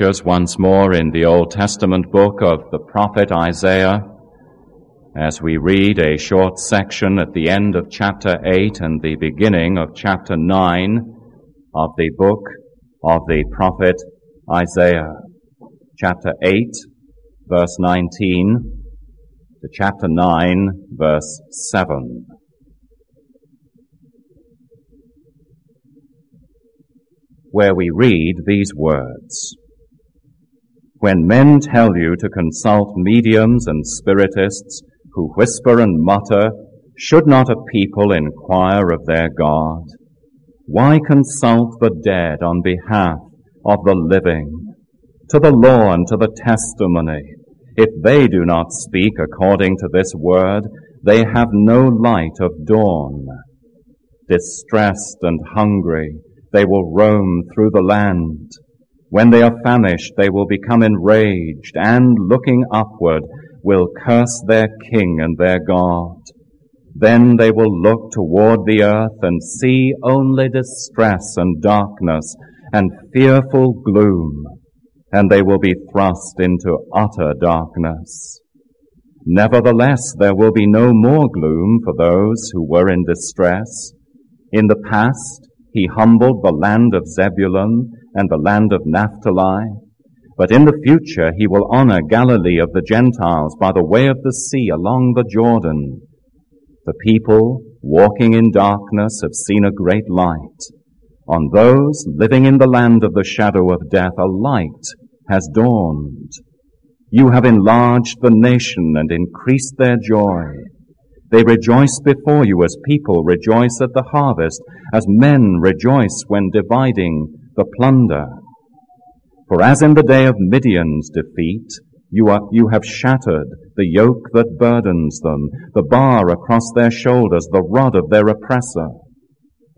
Just once more in the Old Testament book of the prophet Isaiah, as we read a short section at the end of chapter 8 and the beginning of chapter 9 of the book of the prophet Isaiah. Chapter 8, verse 19 to chapter 9, verse 7. Where we read these words. When men tell you to consult mediums and spiritists who whisper and mutter, should not a people inquire of their God? Why consult the dead on behalf of the living? To the law and to the testimony, if they do not speak according to this word, they have no light of dawn. Distressed and hungry, they will roam through the land. When they are famished, they will become enraged and looking upward will curse their king and their God. Then they will look toward the earth and see only distress and darkness and fearful gloom, and they will be thrust into utter darkness. Nevertheless, there will be no more gloom for those who were in distress. In the past, he humbled the land of Zebulun and the land of Naphtali. But in the future he will honor Galilee of the Gentiles by the way of the sea along the Jordan. The people walking in darkness have seen a great light. On those living in the land of the shadow of death, a light has dawned. You have enlarged the nation and increased their joy. They rejoice before you as people rejoice at the harvest, as men rejoice when dividing the plunder. For as in the day of Midian's defeat, you, are, you have shattered the yoke that burdens them, the bar across their shoulders, the rod of their oppressor.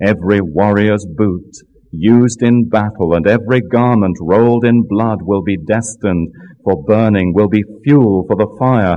Every warrior's boot used in battle and every garment rolled in blood will be destined for burning, will be fuel for the fire.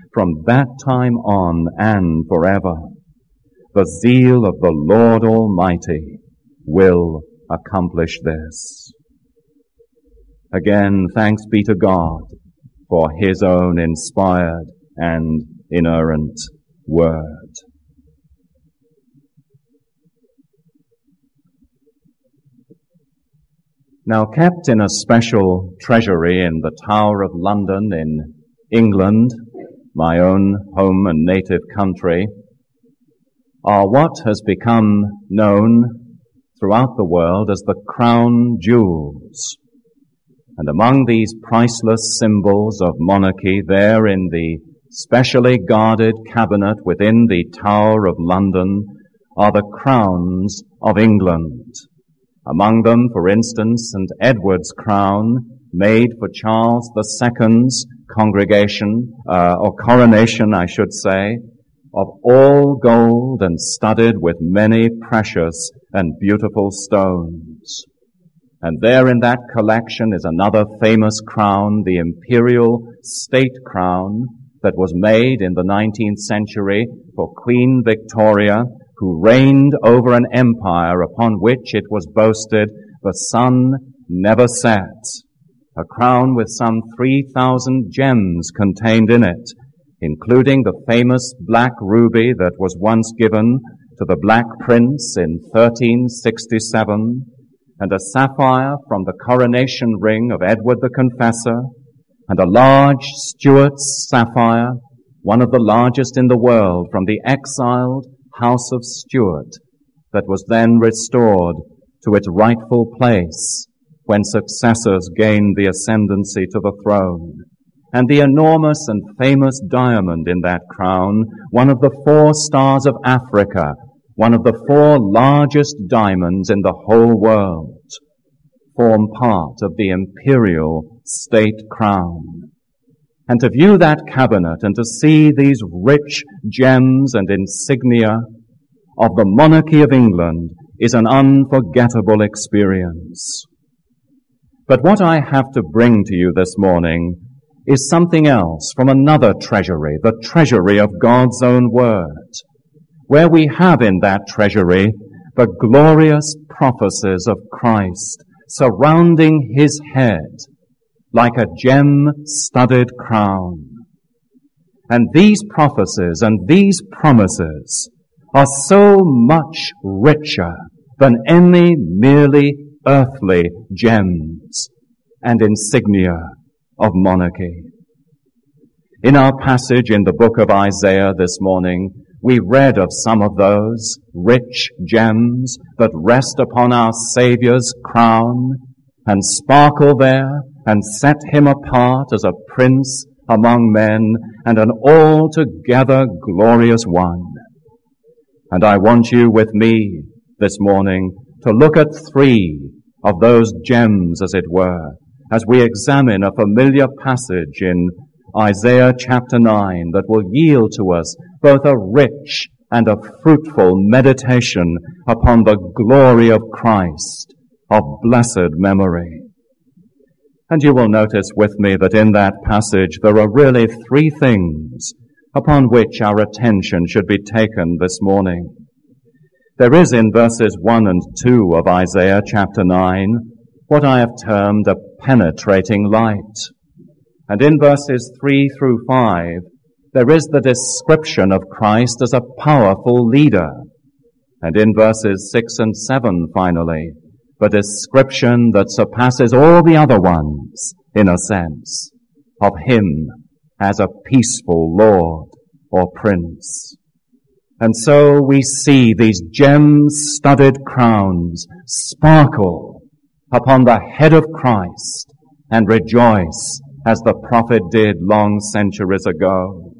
from that time on and forever. The zeal of the Lord Almighty will accomplish this. Again, thanks be to God for His own inspired and inerrant Word. Now kept in a special treasury in the Tower of London in England, my own home and native country, are what has become known throughout the world as the crown jewels. And among these priceless symbols of monarchy, there in the specially guarded cabinet within the Tower of London are the crowns of England. Among them, for instance, St. Edward's crown, made for Charles II's congregation, uh, or coronation, I should say, of all gold and studded with many precious and beautiful stones. And there in that collection is another famous crown, the imperial state crown that was made in the 19th century for Queen Victoria, who reigned over an empire upon which it was boasted the sun never set. A crown with some 3,000 gems contained in it, including the famous black ruby that was once given to the Black Prince in 1367, and a sapphire from the coronation ring of Edward the Confessor, and a large Stuart's sapphire, one of the largest in the world from the exiled House of Stuart, that was then restored to its rightful place when successors gained the ascendancy to the throne and the enormous and famous diamond in that crown, one of the four stars of Africa, one of the four largest diamonds in the whole world. form part of the imperial state crown. And to view that cabinet and to see these rich gems and insignia of the monarchy of England is an unforgettable experience. But what I have to bring to you this morning is something else from another treasury, the treasury of God's own word, where we have in that treasury the glorious prophecies of Christ surrounding his head like a gem-studded crown. And these prophecies and these promises are so much richer than any merely earthly gems and insignia of monarchy. In our passage in the book of Isaiah this morning, we read of some of those rich gems that rest upon our Saviour's crown and sparkle there and set him apart as a prince among men and an altogether glorious one. And I want you with me this morning to look at three of those gems, as it were, as we examine a familiar passage in Isaiah chapter 9 that will yield to us both a rich and a fruitful meditation upon the glory of Christ of blessed memory. And you will notice with me that in that passage there are really three things upon which our attention should be taken this morning. There is in verses 1 and 2 of Isaiah chapter 9 what I have termed a penetrating light. And in verses 3 through 5, there is the description of Christ as a powerful leader. And in verses 6 and 7, finally, the description that surpasses all the other ones, in a sense, of Him as a peaceful Lord or Prince. And so we see these gem-studded crowns sparkle upon the head of Christ and rejoice as the prophet did long centuries ago.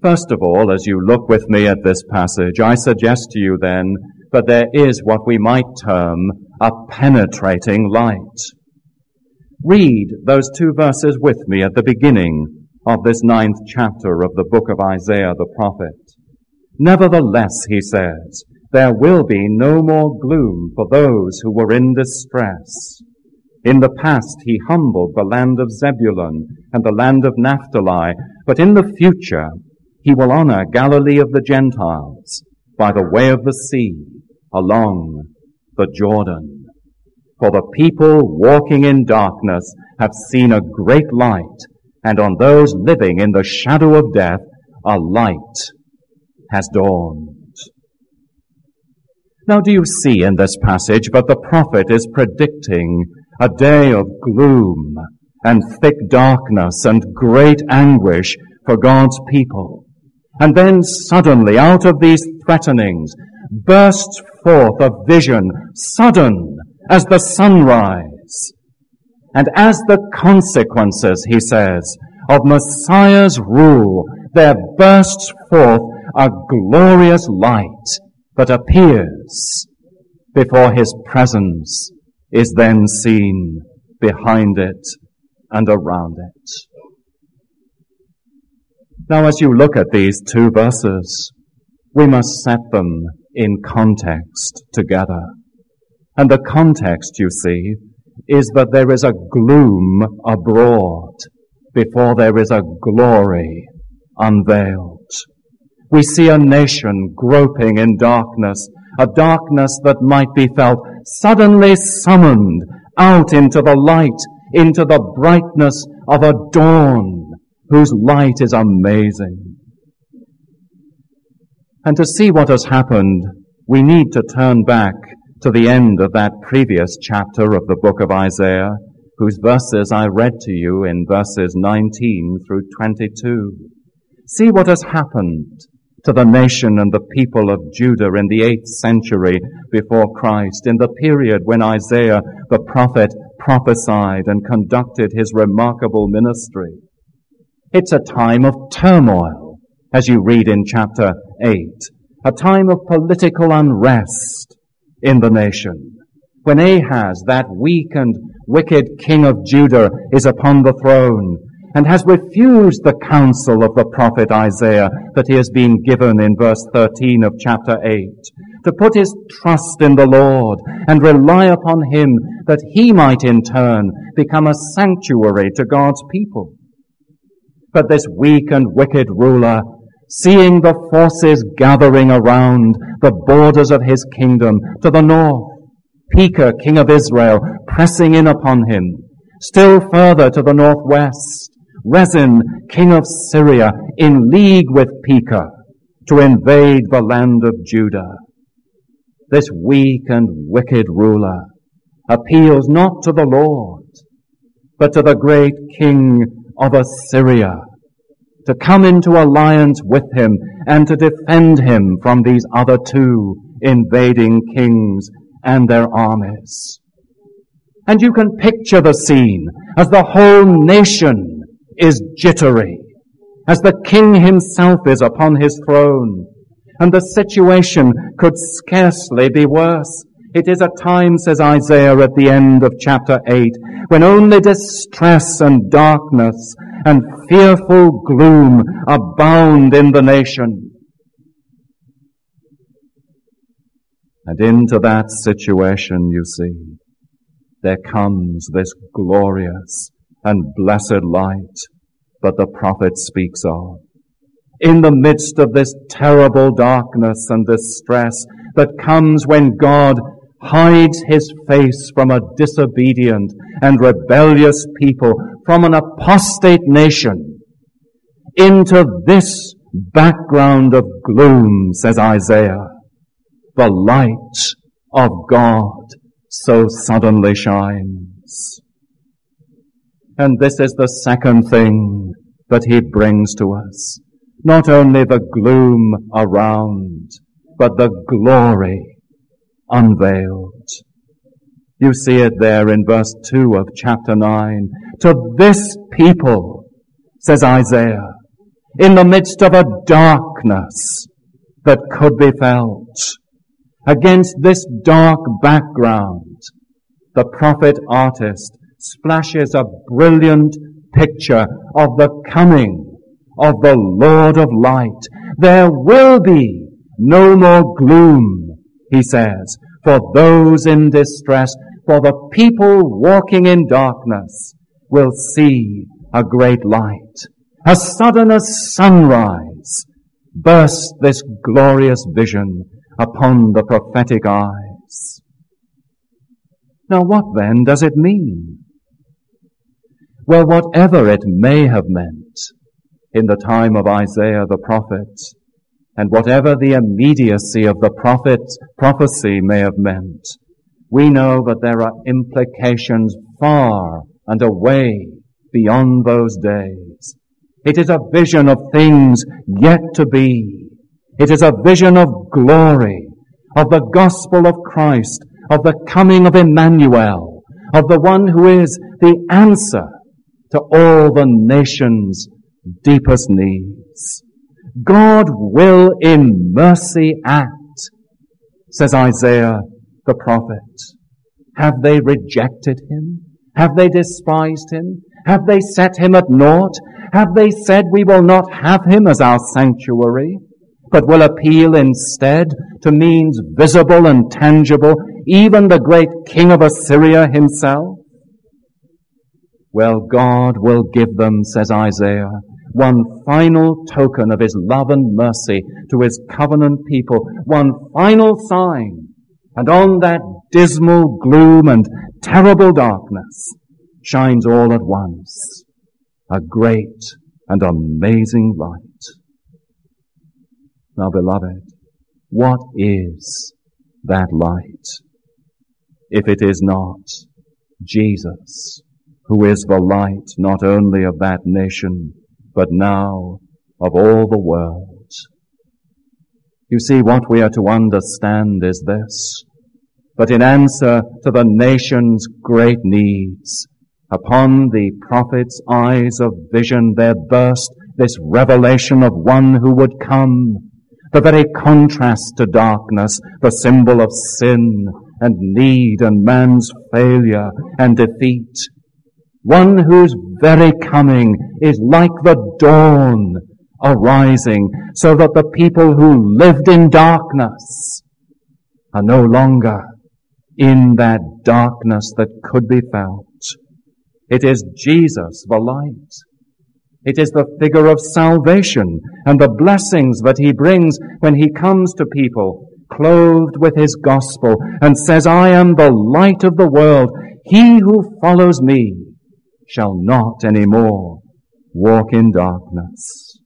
First of all, as you look with me at this passage, I suggest to you then that there is what we might term a penetrating light. Read those two verses with me at the beginning of this ninth chapter of the book of Isaiah the prophet. Nevertheless, he says, there will be no more gloom for those who were in distress. In the past, he humbled the land of Zebulun and the land of Naphtali, but in the future, he will honor Galilee of the Gentiles by the way of the sea along the Jordan. For the people walking in darkness have seen a great light and on those living in the shadow of death, a light has dawned. Now do you see in this passage but the prophet is predicting a day of gloom and thick darkness and great anguish for God's people. And then suddenly out of these threatenings bursts forth a vision, sudden as the sunrise, and as the consequences, he says, of Messiah's rule, there bursts forth a glorious light that appears before his presence is then seen behind it and around it. Now as you look at these two verses, we must set them in context together. And the context, you see, is that there is a gloom abroad before there is a glory unveiled. We see a nation groping in darkness, a darkness that might be felt suddenly summoned out into the light, into the brightness of a dawn whose light is amazing. And to see what has happened, we need to turn back to the end of that previous chapter of the book of Isaiah, whose verses I read to you in verses 19 through 22. See what has happened to the nation and the people of Judah in the eighth century before Christ, in the period when Isaiah the prophet prophesied and conducted his remarkable ministry. It's a time of turmoil, as you read in chapter 8, a time of political unrest in the nation, when Ahaz, that weak and wicked king of Judah, is upon the throne and has refused the counsel of the prophet Isaiah that he has been given in verse 13 of chapter 8, to put his trust in the Lord and rely upon him that he might in turn become a sanctuary to God's people. But this weak and wicked ruler, seeing the forces gathering around the borders of his kingdom to the north, Pekah, king of Israel, pressing in upon him. Still further to the northwest, Rezin, king of Syria, in league with Pekah to invade the land of Judah. This weak and wicked ruler appeals not to the Lord, but to the great king of Assyria to come into alliance with him and to defend him from these other two invading kings and their armies. And you can picture the scene as the whole nation is jittery, as the king himself is upon his throne. And the situation could scarcely be worse. It is a time, says Isaiah at the end of chapter 8, when only distress and darkness and fearful gloom abound in the nation. And into that situation, you see, there comes this glorious and blessed light that the prophet speaks of. In the midst of this terrible darkness and distress that comes when God hides his face from a disobedient and rebellious people, from an apostate nation, into this background of gloom, says Isaiah the light of God so suddenly shines. And this is the second thing that he brings to us. Not only the gloom around, but the glory unveiled. You see it there in verse 2 of chapter 9. To this people, says Isaiah, in the midst of a darkness that could be felt, Against this dark background, the prophet artist splashes a brilliant picture of the coming of the Lord of light. There will be no more gloom, he says, for those in distress, for the people walking in darkness will see a great light. As sudden as sunrise burst this glorious vision upon the prophetic eyes. Now what then does it mean? Well, whatever it may have meant in the time of Isaiah the prophet, and whatever the immediacy of the prophet's prophecy may have meant, we know that there are implications far and away beyond those days. It is a vision of things yet to be it is a vision of glory, of the gospel of Christ, of the coming of Emmanuel, of the one who is the answer to all the nation's deepest needs. God will in mercy act, says Isaiah the prophet. Have they rejected him? Have they despised him? Have they set him at naught? Have they said we will not have him as our sanctuary? but will appeal instead to means visible and tangible, even the great king of Assyria himself? Well, God will give them, says Isaiah, one final token of his love and mercy to his covenant people, one final sign, and on that dismal gloom and terrible darkness shines all at once a great and amazing light. Now, beloved, what is that light? If it is not Jesus, who is the light not only of that nation, but now of all the world. You see, what we are to understand is this. But in answer to the nation's great needs, upon the prophet's eyes of vision there burst this revelation of one who would come the very contrast to darkness, the symbol of sin and need and man's failure and defeat. One whose very coming is like the dawn arising so that the people who lived in darkness are no longer in that darkness that could be felt. It is Jesus, the light. It is the figure of salvation and the blessings that he brings when he comes to people clothed with his gospel and says, I am the light of the world. He who follows me shall not any more walk in darkness.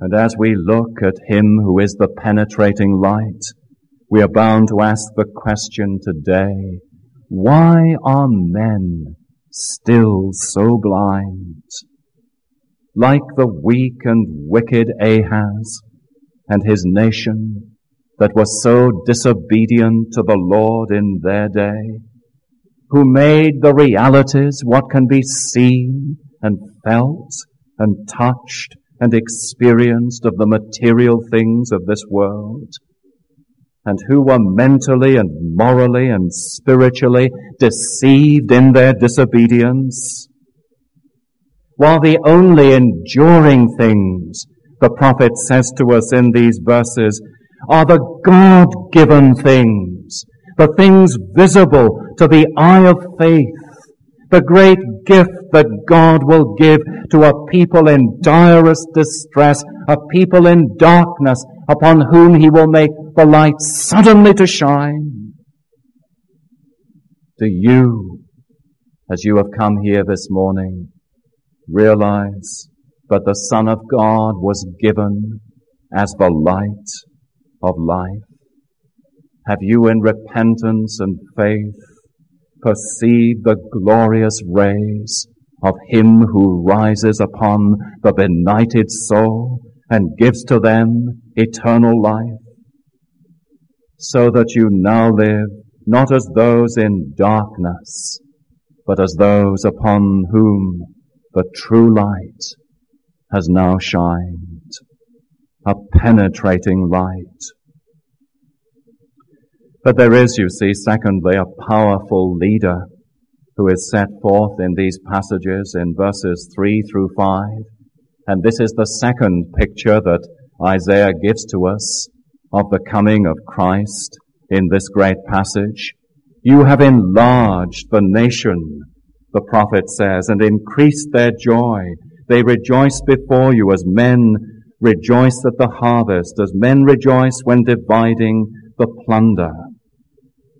And as we look at him who is the penetrating light, we are bound to ask the question today, why are men still so blind? Like the weak and wicked Ahaz and his nation that was so disobedient to the Lord in their day, who made the realities what can be seen and felt and touched and experienced of the material things of this world, and who were mentally and morally and spiritually deceived in their disobedience, while the only enduring things the prophet says to us in these verses are the God-given things, the things visible to the eye of faith, the great gift that God will give to a people in direst distress, a people in darkness, upon whom he will make the light suddenly to shine. Do you, as you have come here this morning, realize that the Son of God was given as the light of life? Have you in repentance and faith perceived the glorious rays of him who rises upon the benighted soul and gives to them eternal life, so that you now live not as those in darkness, but as those upon whom the true light has now shined, a penetrating light. But there is, you see, secondly, a powerful leader who is set forth in these passages in verses 3 through 5. And this is the second picture that Isaiah gives to us of the coming of Christ in this great passage. You have enlarged the nation, the prophet says, and increased their joy. They rejoice before you as men rejoice at the harvest, as men rejoice when dividing the plunder.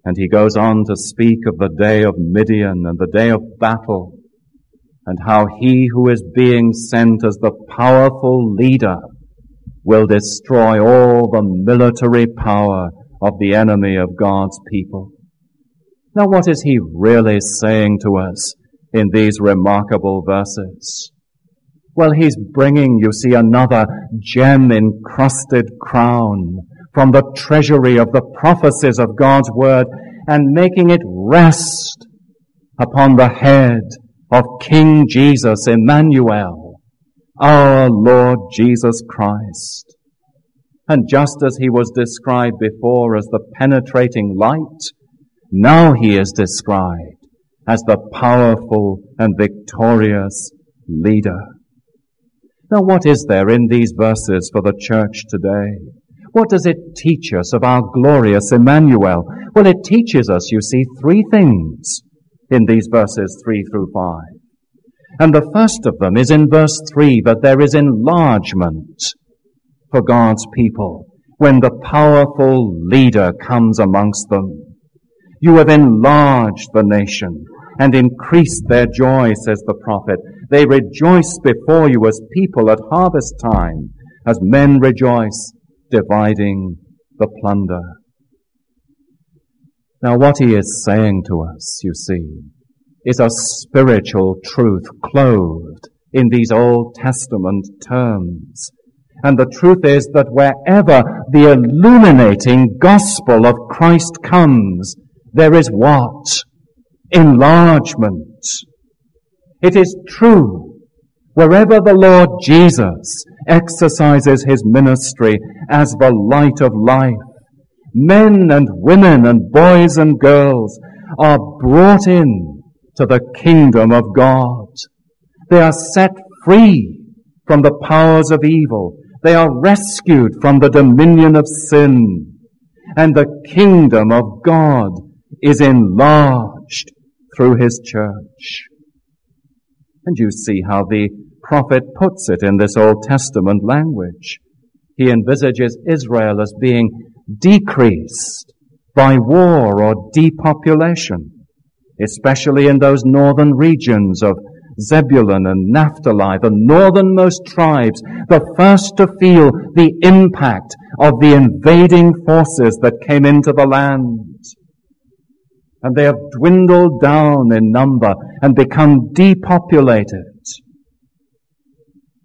And he goes on to speak of the day of Midian and the day of battle and how he who is being sent as the powerful leader will destroy all the military power of the enemy of God's people. Now what is he really saying to us in these remarkable verses? Well, he's bringing, you see, another gem encrusted crown from the treasury of the prophecies of God's word and making it rest upon the head of King Jesus, Emmanuel, our Lord Jesus Christ. And just as he was described before as the penetrating light, now he is described as the powerful and victorious leader. Now what is there in these verses for the church today? What does it teach us of our glorious Emmanuel? Well, it teaches us, you see, three things in these verses three through five. And the first of them is in verse three that there is enlargement for God's people when the powerful leader comes amongst them. You have enlarged the nation and increased their joy, says the prophet. They rejoice before you as people at harvest time, as men rejoice dividing the plunder. Now what he is saying to us, you see, is a spiritual truth clothed in these Old Testament terms. And the truth is that wherever the illuminating gospel of Christ comes, there is what? Enlargement. It is true. Wherever the Lord Jesus exercises his ministry as the light of life, men and women and boys and girls are brought in to the kingdom of God. They are set free from the powers of evil. They are rescued from the dominion of sin. And the kingdom of God is enlarged through his church. And you see how the prophet puts it in this Old Testament language. He envisages Israel as being decreased by war or depopulation, especially in those northern regions of Zebulun and Naphtali, the northernmost tribes, the first to feel the impact of the invading forces that came into the land. And they have dwindled down in number and become depopulated.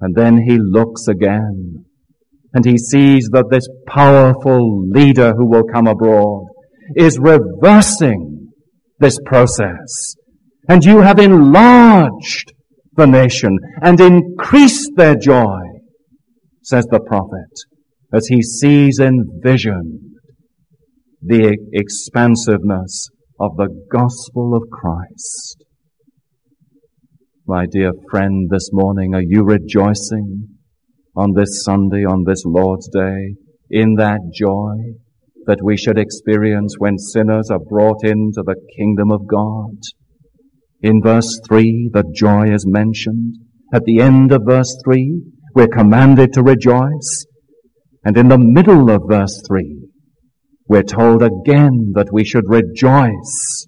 And then he looks again and he sees that this powerful leader who will come abroad is reversing this process. And you have enlarged the nation and increased their joy, says the prophet, as he sees in vision the expansiveness of the gospel of Christ. My dear friend, this morning, are you rejoicing on this Sunday, on this Lord's Day, in that joy that we should experience when sinners are brought into the kingdom of God. In verse 3, the joy is mentioned. At the end of verse 3, we're commanded to rejoice. And in the middle of verse 3, we're told again that we should rejoice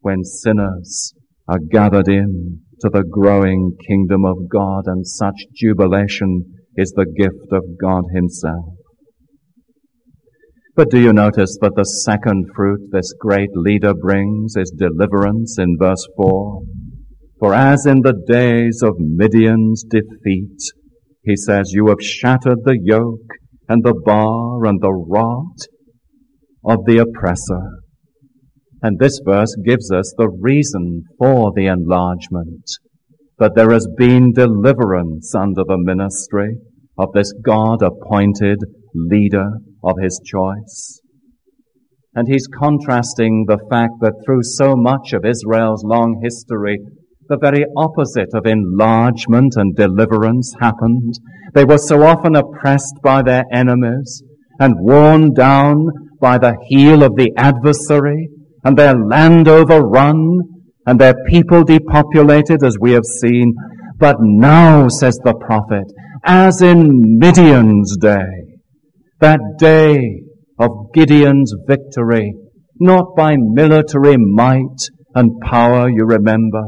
when sinners are gathered in to the growing kingdom of God and such jubilation is the gift of God himself. But do you notice that the second fruit this great leader brings is deliverance in verse 4? For as in the days of Midian's defeat, he says, you have shattered the yoke and the bar and the rod of the oppressor. And this verse gives us the reason for the enlargement. That there has been deliverance under the ministry of this God appointed leader of his choice. And he's contrasting the fact that through so much of Israel's long history, the very opposite of enlargement and deliverance happened. They were so often oppressed by their enemies and worn down by the heel of the adversary and their land overrun and their people depopulated as we have seen. But now, says the prophet, as in Midian's day, that day of Gideon's victory, not by military might and power, you remember,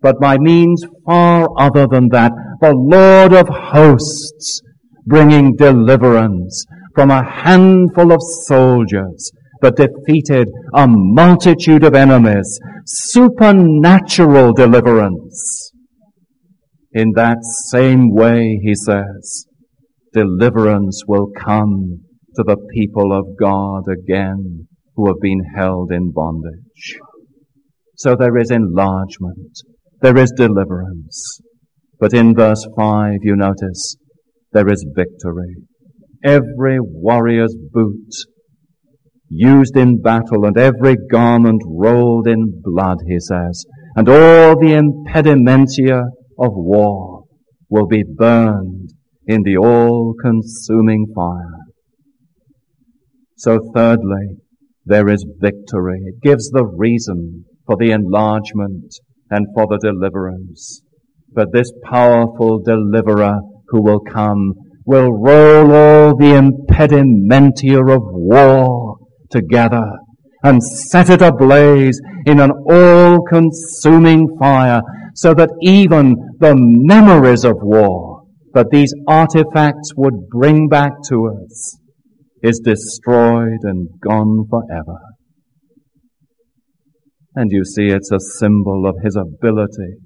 but by means far other than that, the Lord of hosts bringing deliverance from a handful of soldiers but defeated a multitude of enemies. Supernatural deliverance. In that same way, he says, deliverance will come to the people of God again who have been held in bondage. So there is enlargement. There is deliverance. But in verse 5, you notice, there is victory. Every warrior's boot used in battle and every garment rolled in blood, he says, and all the impedimenta of war will be burned in the all-consuming fire. So thirdly, there is victory. It gives the reason for the enlargement and for the deliverance. But this powerful deliverer who will come will roll all the impedimenta of war together and set it ablaze in an all-consuming fire so that even the memories of war that these artifacts would bring back to us is destroyed and gone forever. And you see, it's a symbol of his ability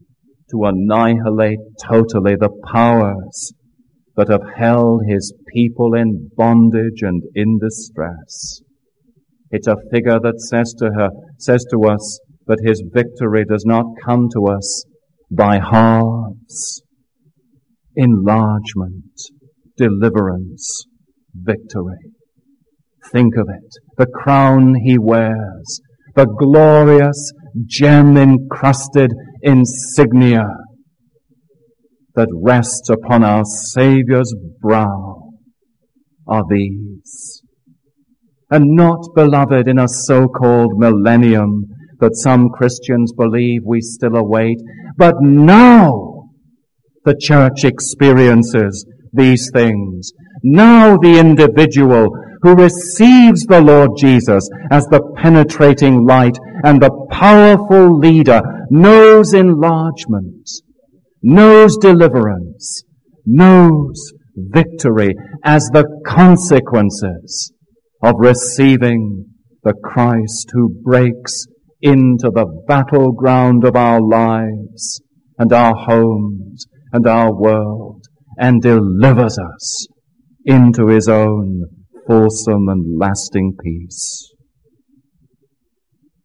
to annihilate totally the powers that have held his people in bondage and in distress. It's a figure that says to her, says to us that his victory does not come to us by halves. Enlargement, deliverance, victory. Think of it. The crown he wears. The glorious gem encrusted insignia that rests upon our Saviour's brow are these. And not, beloved, in a so-called millennium that some Christians believe we still await, but now the church experiences these things. Now the individual who receives the Lord Jesus as the penetrating light and the powerful leader knows enlargement, knows deliverance, knows victory as the consequences of receiving the Christ who breaks into the battleground of our lives and our homes and our world and delivers us into his own wholesome and lasting peace.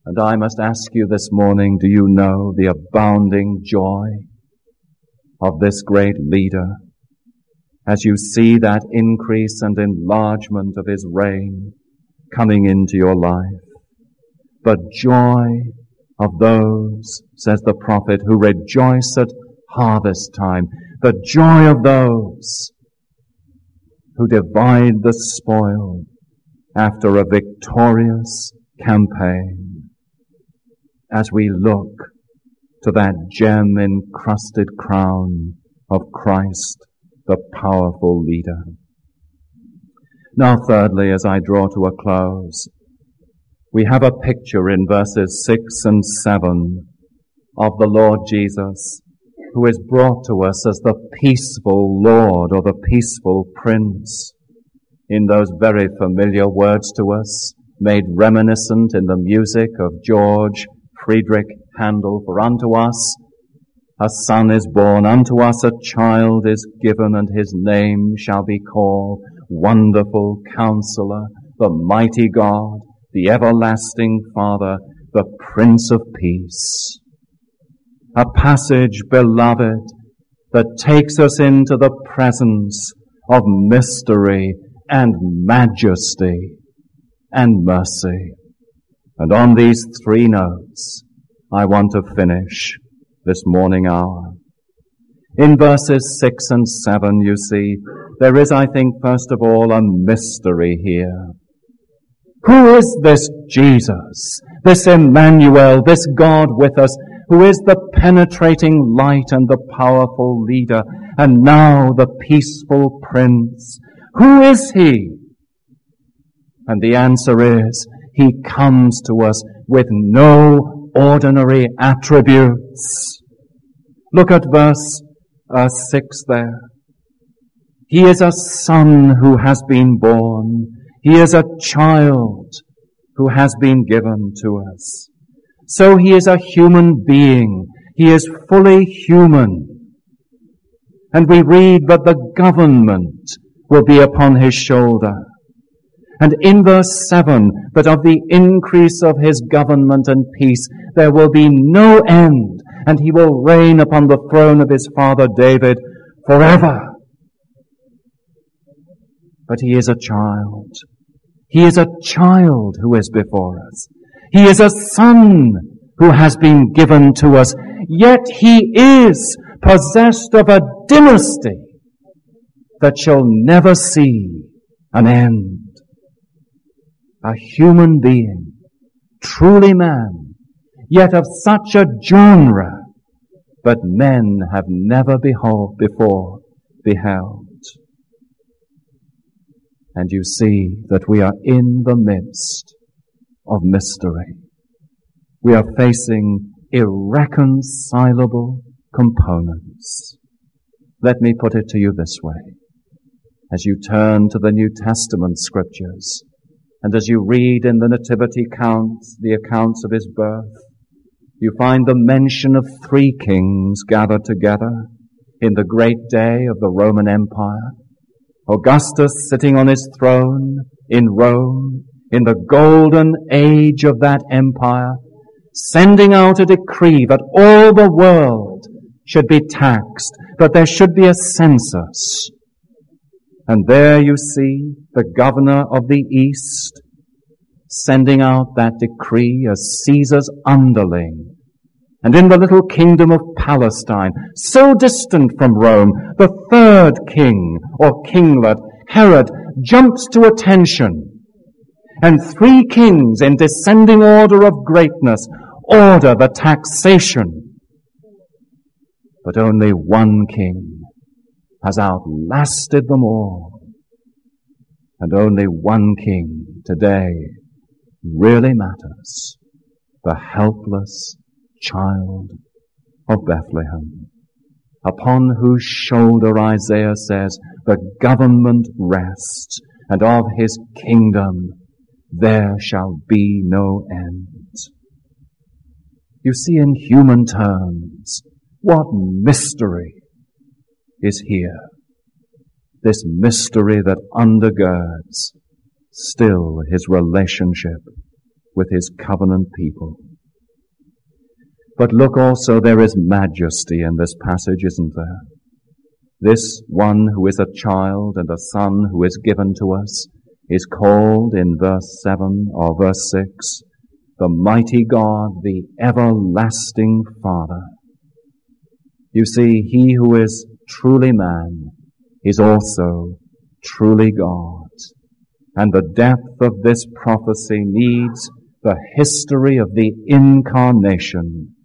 And I must ask you this morning, do you know the abounding joy of this great leader as you see that increase and enlargement of his reign coming into your life? The joy of those, says the prophet, who rejoice at harvest time, the joy of those who divide the spoil after a victorious campaign. As we look to that gem encrusted crown of Christ, the powerful leader. Now thirdly, as I draw to a close, we have a picture in verses six and seven of the Lord Jesus who is brought to us as the peaceful Lord or the peaceful Prince in those very familiar words to us, made reminiscent in the music of George Friedrich Handel, for unto us a son is born, unto us a child is given, and his name shall be called Wonderful Counselor, the Mighty God, the Everlasting Father, the Prince of Peace a passage, beloved, that takes us into the presence of mystery and majesty and mercy. And on these three notes, I want to finish this morning hour. In verses six and seven, you see, there is, I think, first of all, a mystery here. Who is this Jesus, this Emmanuel, this God with us, who is the penetrating light and the powerful leader, and now the peaceful prince. Who is he? And the answer is, he comes to us with no ordinary attributes. Look at verse uh, 6 there. He is a son who has been born. He is a child who has been given to us. So he is a human being. He is fully human. And we read that the government will be upon his shoulder. And in verse 7, that of the increase of his government and peace there will be no end, and he will reign upon the throne of his father David forever. But he is a child. He is a child who is before us. He is a son who has been given to us, yet he is possessed of a dynasty that shall never see an end. A human being, truly man, yet of such a genre that men have never behold, before beheld. And you see that we are in the midst of mystery. We are facing irreconcilable components. Let me put it to you this way. As you turn to the New Testament scriptures, and as you read in the Nativity accounts, the accounts of his birth, you find the mention of three kings gathered together in the great day of the Roman Empire. Augustus sitting on his throne in Rome, in the golden age of that empire, sending out a decree that all the world should be taxed, that there should be a census. And there you see the governor of the East sending out that decree as Caesar's underling. And in the little kingdom of Palestine, so distant from Rome, the third king or kinglet, Herod, jumps to attention. And three kings in descending order of greatness order the taxation. But only one king has outlasted them all. And only one king today really matters. The helpless child of Bethlehem, upon whose shoulder Isaiah says the government rests, and of his kingdom there shall be no end. You see, in human terms, what mystery is here. This mystery that undergirds still his relationship with his covenant people. But look also, there is majesty in this passage, isn't there? This one who is a child and a son who is given to us is called in verse 7 or verse 6 the mighty God, the everlasting Father. You see, he who is truly man is also truly God. And the depth of this prophecy needs the history of the incarnation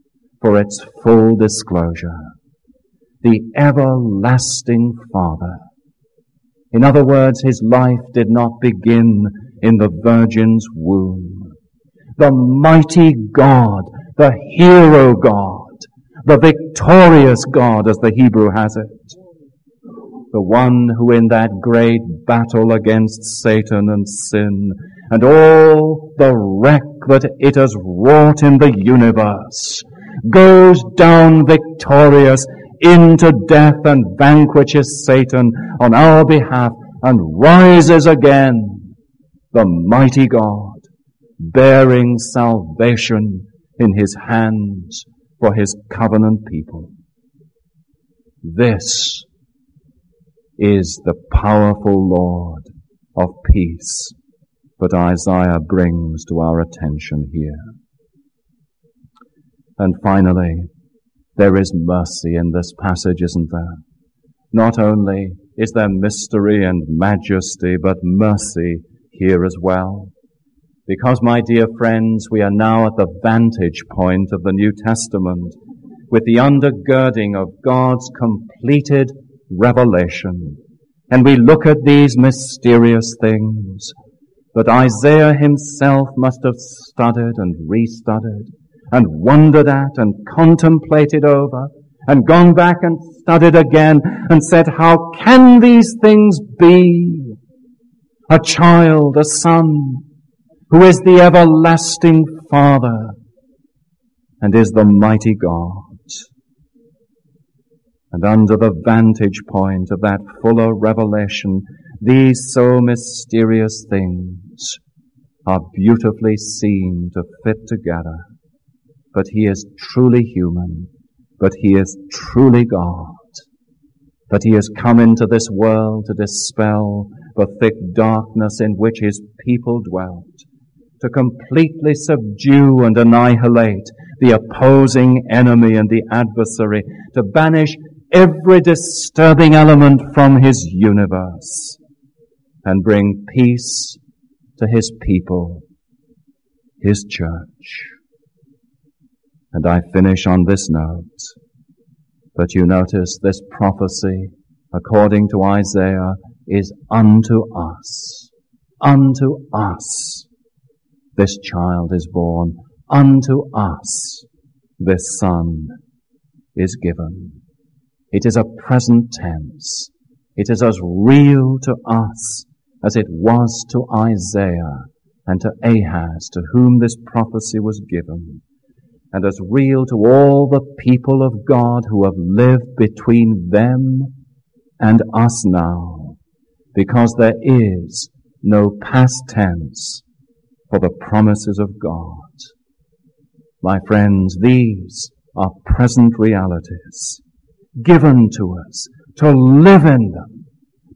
for its full disclosure. The everlasting Father. In other words, his life did not begin in the Virgin's womb. The mighty God, the hero God, the victorious God as the Hebrew has it. The one who in that great battle against Satan and sin and all the wreck that it has wrought in the universe goes down victorious into death and vanquishes Satan on our behalf and rises again, the mighty God, bearing salvation in his hands for his covenant people. This is the powerful Lord of peace that Isaiah brings to our attention here. And finally, there is mercy in this passage, isn't there? Not only is there mystery and majesty, but mercy here as well. Because, my dear friends, we are now at the vantage point of the New Testament with the undergirding of God's completed revelation. And we look at these mysterious things that Isaiah himself must have studied and restudied and wondered at and contemplated over and gone back and studied again and said, how can these things be? A child, a son, who is the everlasting Father and is the mighty God and under the vantage point of that fuller revelation, these so mysterious things are beautifully seen to fit together. But he is truly human, but he is truly God. That he has come into this world to dispel the thick darkness in which his people dwelt, to completely subdue and annihilate the opposing enemy and the adversary, to banish every disturbing element from his universe and bring peace to his people, his church. And I finish on this note. But you notice this prophecy, according to Isaiah, is unto us. Unto us. This child is born. Unto us. This son is given. It is a present tense. It is as real to us as it was to Isaiah and to Ahaz, to whom this prophecy was given, and as real to all the people of God who have lived between them and us now, because there is no past tense for the promises of God. My friends, these are present realities given to us to live in them,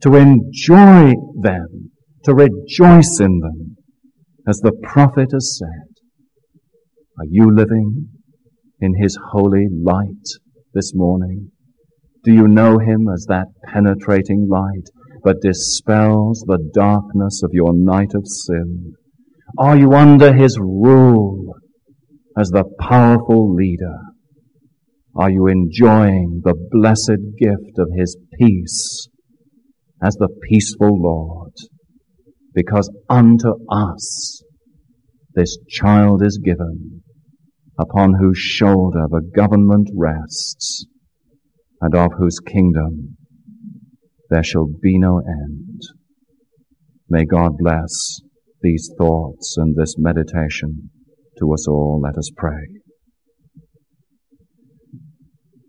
to enjoy them, to rejoice in them, as the prophet has said. Are you living in his holy light this morning? Do you know him as that penetrating light that dispels the darkness of your night of sin? Are you under his rule as the powerful leader? Are you enjoying the blessed gift of his peace as the peaceful Lord? Because unto us this child is given, upon whose shoulder the government rests, and of whose kingdom there shall be no end. May God bless these thoughts and this meditation to us all. Let us pray.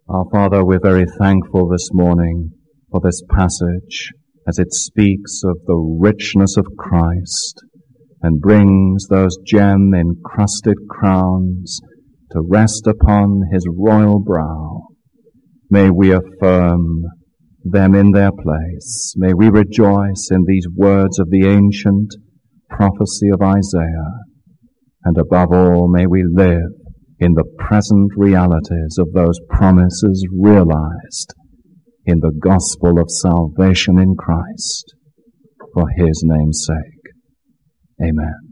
Our Father, we're very thankful this morning for this passage as it speaks of the richness of Christ and brings those gem encrusted crowns to rest upon his royal brow. May we affirm them in their place. May we rejoice in these words of the ancient prophecy of Isaiah. And above all, may we live in the present realities of those promises realized in the gospel of salvation in Christ for his name's sake. Amen.